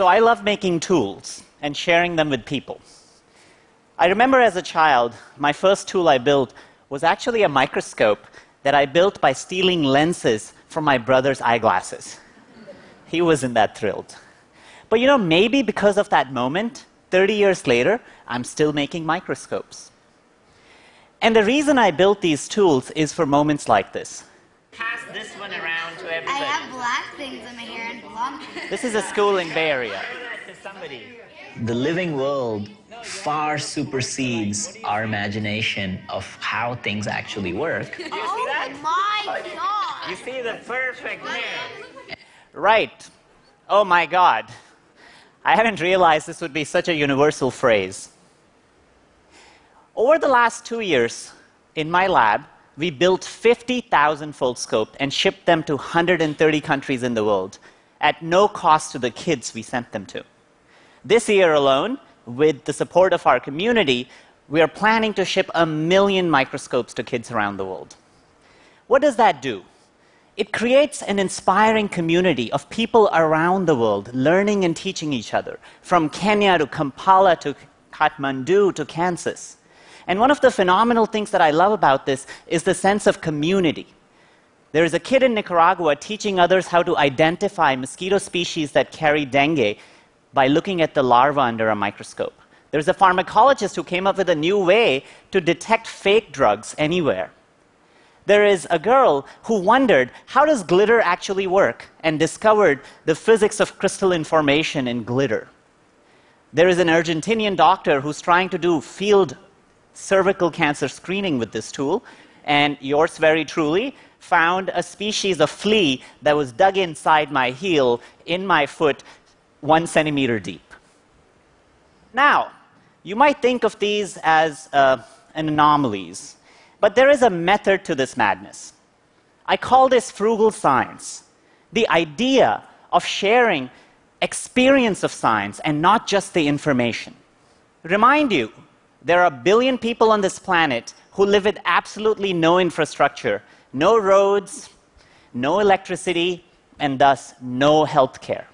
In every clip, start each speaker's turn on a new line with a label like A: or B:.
A: So I love making tools and sharing them with people. I remember as a child, my first tool I built was actually a microscope that I built by stealing lenses from my brother's eyeglasses. He wasn't that thrilled. But you know, maybe because of that moment, 30 years later, I'm still making microscopes. And the reason I built these tools is for moments like this. Pass this one around to everybody.
B: I have black things in my hair and blonde.
A: This is a school in Bay Area.
C: The living world far supersedes our imagination of how things actually work.
B: oh my god!
A: You see the perfect man. Right. Oh my god. I hadn't realized this would be such a universal phrase. Over the last two years, in my lab, we built 50,000 Foldscope and shipped them to 130 countries in the world at no cost to the kids we sent them to. This year alone, with the support of our community, we are planning to ship a million microscopes to kids around the world. What does that do? It creates an inspiring community of people around the world learning and teaching each other, from Kenya to Kampala to Kathmandu to Kansas. And one of the phenomenal things that I love about this is the sense of community. There is a kid in Nicaragua teaching others how to identify mosquito species that carry dengue by looking at the larva under a microscope. There's a pharmacologist who came up with a new way to detect fake drugs anywhere. There is a girl who wondered how does glitter actually work and discovered the physics of crystalline formation in glitter. There is an Argentinian doctor who's trying to do field cervical cancer screening with this tool, and yours very truly found a species of flea that was dug inside my heel in my foot one centimeter deep. Now, you might think of these as uh, anomalies, but there is a method to this madness. I call this frugal science. The idea of sharing experience of science and not just the information. Remind you, there are a billion people on this planet who live with absolutely no infrastructure, no roads, no electricity, and thus no health care.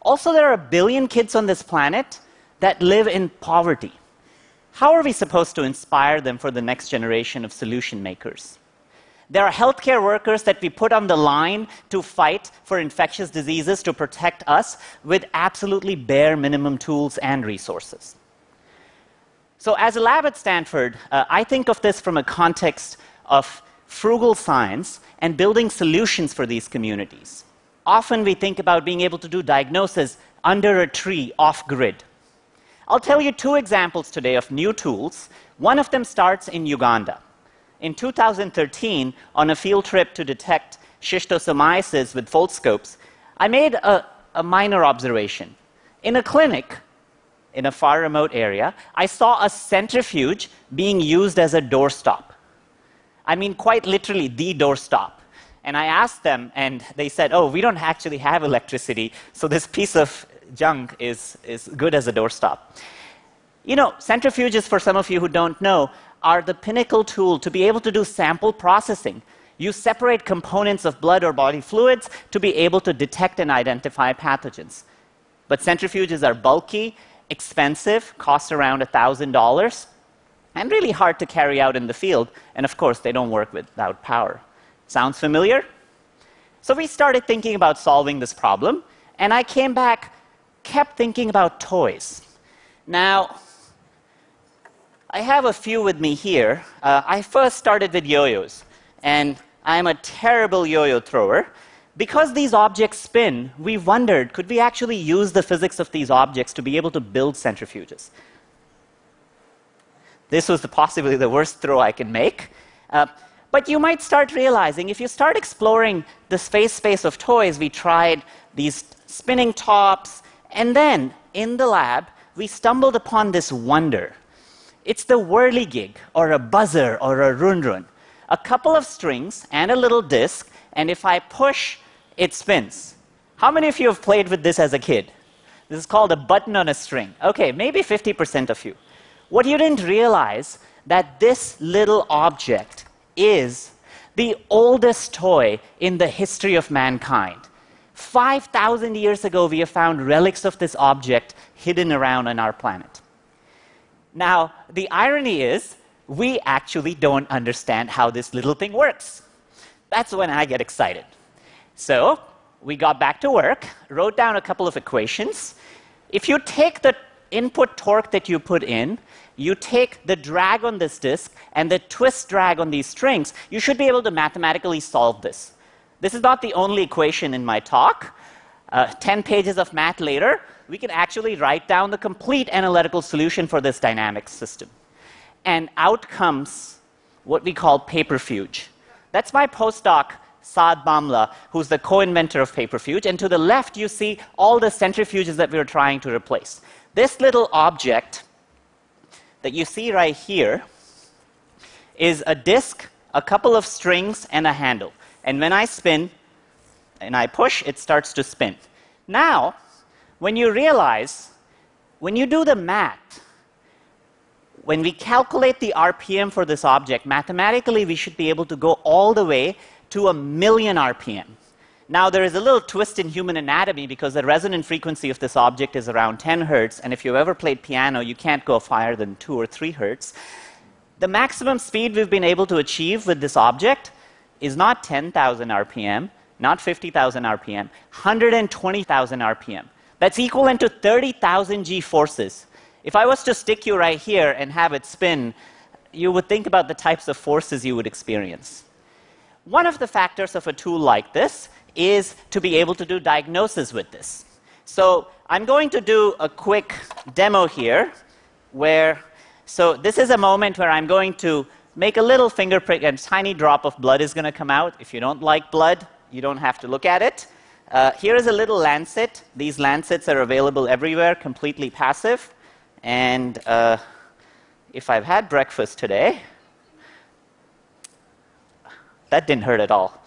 A: Also, there are a billion kids on this planet that live in poverty. How are we supposed to inspire them for the next generation of solution makers? There are healthcare workers that we put on the line to fight for infectious diseases to protect us with absolutely bare minimum tools and resources. So, as a lab at Stanford, uh, I think of this from a context of frugal science and building solutions for these communities. Often we think about being able to do diagnosis under a tree off grid. I'll tell you two examples today of new tools. One of them starts in Uganda. In 2013, on a field trip to detect schistosomiasis with foldscopes, I made a, a minor observation. In a clinic, in a far remote area, I saw a centrifuge being used as a doorstop. I mean, quite literally, the doorstop. And I asked them, and they said, Oh, we don't actually have electricity, so this piece of junk is, is good as a doorstop. You know, centrifuges, for some of you who don't know, are the pinnacle tool to be able to do sample processing. You separate components of blood or body fluids to be able to detect and identify pathogens. But centrifuges are bulky, expensive, cost around $1,000, and really hard to carry out in the field. And of course, they don't work without power. Sounds familiar? So we started thinking about solving this problem, and I came back, kept thinking about toys. Now, I have a few with me here. Uh, I first started with yo yo's, and I'm a terrible yo yo thrower. Because these objects spin, we wondered could we actually use the physics of these objects to be able to build centrifuges? This was the, possibly the worst throw I can make. Uh, but you might start realizing if you start exploring the space space of toys, we tried these spinning tops, and then in the lab, we stumbled upon this wonder. It's the whirligig, or a buzzer, or a run run. A couple of strings and a little disc, and if I push, it spins. How many of you have played with this as a kid? This is called a button on a string. Okay, maybe 50% of you. What you didn't realize that this little object is the oldest toy in the history of mankind. 5,000 years ago, we have found relics of this object hidden around on our planet. Now, the irony is, we actually don't understand how this little thing works. That's when I get excited. So, we got back to work, wrote down a couple of equations. If you take the input torque that you put in, you take the drag on this disk and the twist drag on these strings, you should be able to mathematically solve this. This is not the only equation in my talk. Uh, 10 pages of math later, we can actually write down the complete analytical solution for this dynamic system. And out comes what we call paperfuge. That's my postdoc, Saad Bhamla, who's the co inventor of paperfuge. And to the left, you see all the centrifuges that we are trying to replace. This little object that you see right here is a disk, a couple of strings, and a handle. And when I spin and I push, it starts to spin. Now, when you realize, when you do the math, when we calculate the RPM for this object, mathematically we should be able to go all the way to a million RPM. Now, there is a little twist in human anatomy because the resonant frequency of this object is around 10 hertz, and if you've ever played piano, you can't go higher than 2 or 3 hertz. The maximum speed we've been able to achieve with this object is not 10,000 RPM, not 50,000 RPM, 120,000 RPM. That's equivalent to 30,000 G forces. If I was to stick you right here and have it spin, you would think about the types of forces you would experience. One of the factors of a tool like this is to be able to do diagnosis with this. So I'm going to do a quick demo here where, so this is a moment where I'm going to make a little finger prick and a tiny drop of blood is going to come out. If you don't like blood, you don't have to look at it. Uh, here is a little lancet. These lancets are available everywhere, completely passive. And uh, if I've had breakfast today, that didn't hurt at all.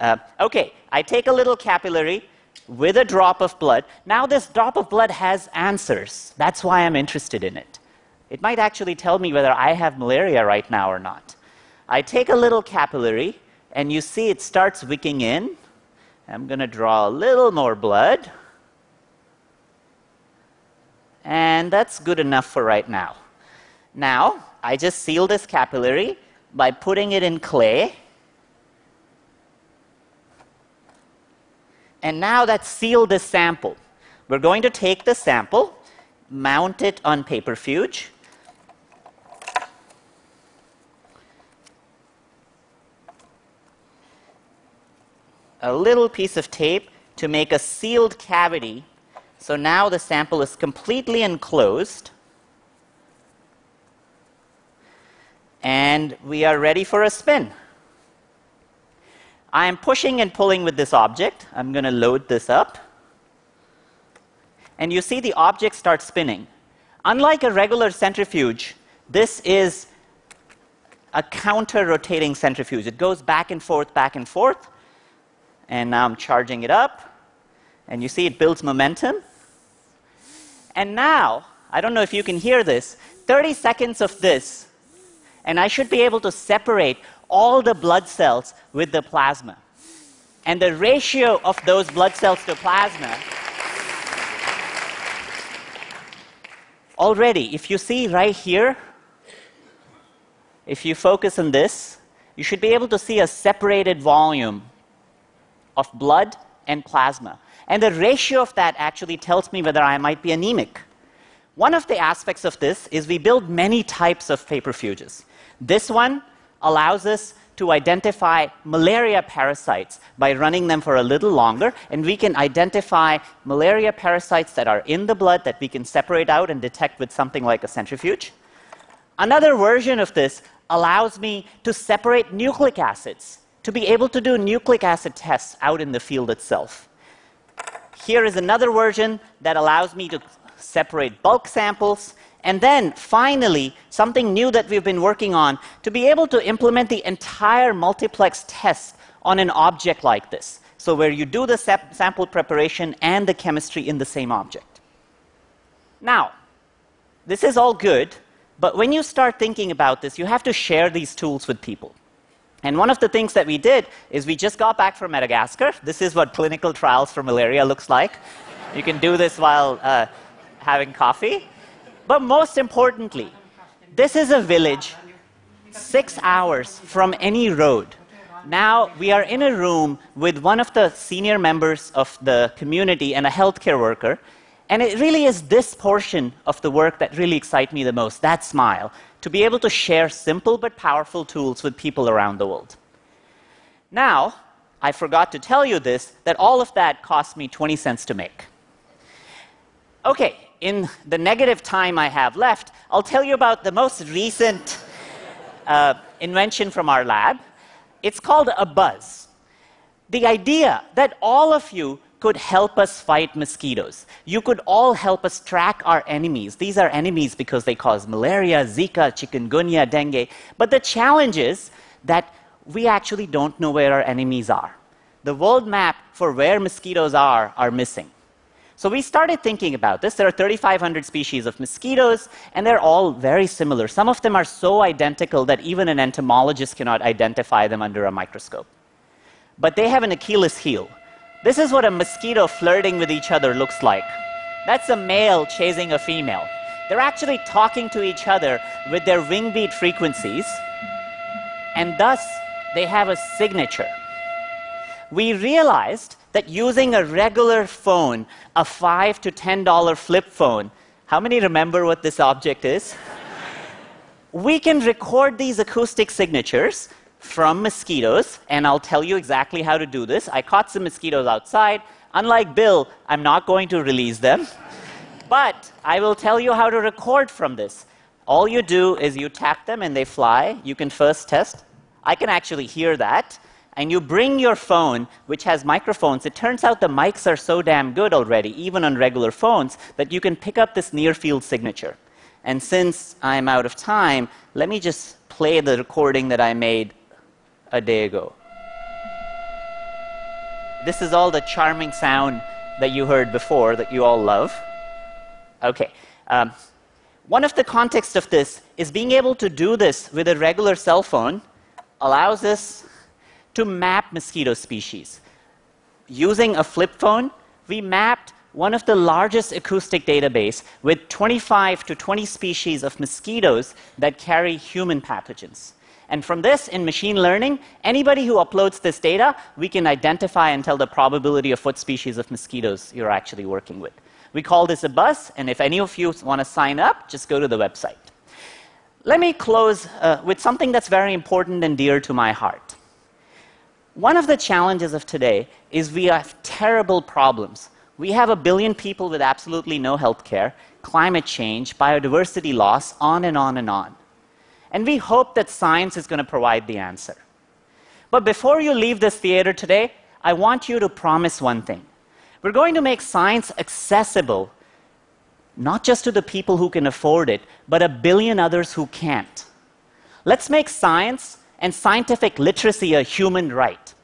A: Uh, okay, I take a little capillary with a drop of blood. Now, this drop of blood has answers. That's why I'm interested in it. It might actually tell me whether I have malaria right now or not. I take a little capillary, and you see it starts wicking in. I'm going to draw a little more blood. And that's good enough for right now. Now, I just seal this capillary by putting it in clay. And now that's sealed this sample. We're going to take the sample, mount it on paperfuge, a little piece of tape to make a sealed cavity. So now the sample is completely enclosed. And we are ready for a spin. I am pushing and pulling with this object. I'm going to load this up. And you see the object starts spinning. Unlike a regular centrifuge, this is a counter rotating centrifuge. It goes back and forth, back and forth. And now I'm charging it up. And you see it builds momentum. And now, I don't know if you can hear this, 30 seconds of this, and I should be able to separate all the blood cells with the plasma. And the ratio of those blood cells to plasma, already, if you see right here, if you focus on this, you should be able to see a separated volume of blood and plasma. And the ratio of that actually tells me whether I might be anemic. One of the aspects of this is we build many types of paperfuges. This one allows us to identify malaria parasites by running them for a little longer, and we can identify malaria parasites that are in the blood that we can separate out and detect with something like a centrifuge. Another version of this allows me to separate nucleic acids to be able to do nucleic acid tests out in the field itself. Here is another version that allows me to separate bulk samples. And then finally, something new that we've been working on to be able to implement the entire multiplex test on an object like this. So, where you do the sample preparation and the chemistry in the same object. Now, this is all good, but when you start thinking about this, you have to share these tools with people. And one of the things that we did is we just got back from Madagascar. This is what clinical trials for malaria looks like. You can do this while uh, having coffee. But most importantly, this is a village six hours from any road. Now we are in a room with one of the senior members of the community and a healthcare worker. And it really is this portion of the work that really excites me the most that smile, to be able to share simple but powerful tools with people around the world. Now, I forgot to tell you this that all of that cost me 20 cents to make. Okay, in the negative time I have left, I'll tell you about the most recent uh, invention from our lab. It's called Abuzz. The idea that all of you could help us fight mosquitoes. You could all help us track our enemies. These are enemies because they cause malaria, Zika, chikungunya, dengue. But the challenge is that we actually don't know where our enemies are. The world map for where mosquitoes are are missing. So we started thinking about this. There are 3,500 species of mosquitoes, and they're all very similar. Some of them are so identical that even an entomologist cannot identify them under a microscope. But they have an Achilles heel. This is what a mosquito flirting with each other looks like. That's a male chasing a female. They're actually talking to each other with their wing beat frequencies, and thus they have a signature. We realized that using a regular phone, a five to ten dollar flip phone, how many remember what this object is? we can record these acoustic signatures from mosquitoes, and I'll tell you exactly how to do this. I caught some mosquitoes outside. Unlike Bill, I'm not going to release them, but I will tell you how to record from this. All you do is you tap them and they fly. You can first test. I can actually hear that and you bring your phone, which has microphones, it turns out the mics are so damn good already, even on regular phones, that you can pick up this near field signature. And since I'm out of time, let me just play the recording that I made a day ago. This is all the charming sound that you heard before that you all love. Okay. Um, one of the contexts of this is being able to do this with a regular cell phone allows us to map mosquito species. Using a flip phone, we mapped one of the largest acoustic database with 25 to 20 species of mosquitoes that carry human pathogens. And from this, in machine learning, anybody who uploads this data, we can identify and tell the probability of what species of mosquitoes you're actually working with. We call this Abuzz, and if any of you want to sign up, just go to the website. Let me close uh, with something that's very important and dear to my heart. One of the challenges of today is we have terrible problems. We have a billion people with absolutely no health care, climate change, biodiversity loss, on and on and on. And we hope that science is going to provide the answer. But before you leave this theater today, I want you to promise one thing. We're going to make science accessible, not just to the people who can afford it, but a billion others who can't. Let's make science and scientific literacy a human right.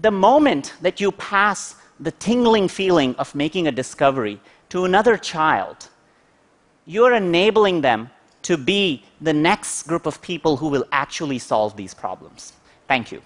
A: The moment that you pass the tingling feeling of making a discovery to another child, you're enabling them to be the next group of people who will actually solve these problems. Thank you.